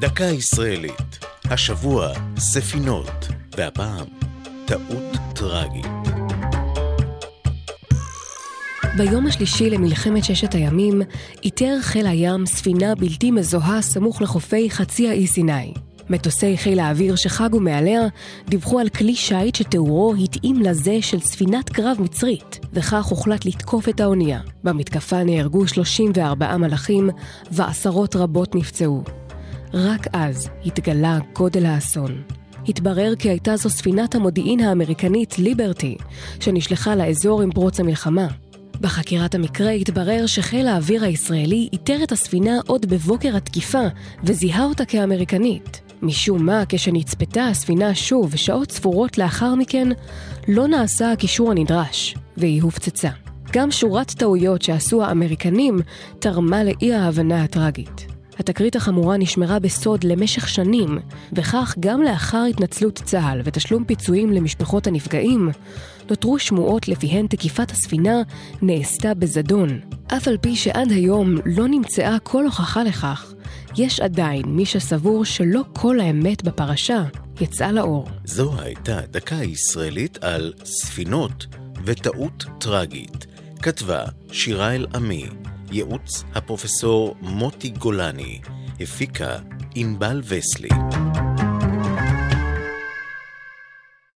דקה ישראלית, השבוע ספינות, והפעם טעות טרגית. ביום השלישי למלחמת ששת הימים, איתר חיל הים ספינה בלתי מזוהה סמוך לחופי חצי האי סיני. מטוסי חיל האוויר שחגו מעליה דיווחו על כלי שיט שתיאורו התאים לזה של ספינת קרב מצרית, וכך הוחלט לתקוף את האונייה. במתקפה נהרגו 34 מלאכים ועשרות רבות נפצעו. רק אז התגלה גודל האסון. התברר כי הייתה זו ספינת המודיעין האמריקנית ליברטי, שנשלחה לאזור עם פרוץ המלחמה. בחקירת המקרה התברר שחיל האוויר הישראלי איתר את הספינה עוד בבוקר התקיפה וזיהה אותה כאמריקנית. משום מה, כשנצפתה הספינה שוב שעות ספורות לאחר מכן, לא נעשה הקישור הנדרש, והיא הופצצה. גם שורת טעויות שעשו האמריקנים תרמה לאי ההבנה הטרגית. התקרית החמורה נשמרה בסוד למשך שנים, וכך גם לאחר התנצלות צה"ל ותשלום פיצויים למשפחות הנפגעים, נותרו שמועות לפיהן תקיפת הספינה נעשתה בזדון. אף על פי שעד היום לא נמצאה כל הוכחה לכך, יש עדיין מי שסבור שלא כל האמת בפרשה יצאה לאור. זו הייתה דקה ישראלית על ספינות וטעות טרגית. כתבה שירה אל-עמי, ייעוץ הפרופסור מוטי גולני, הפיקה ענבל וסלי.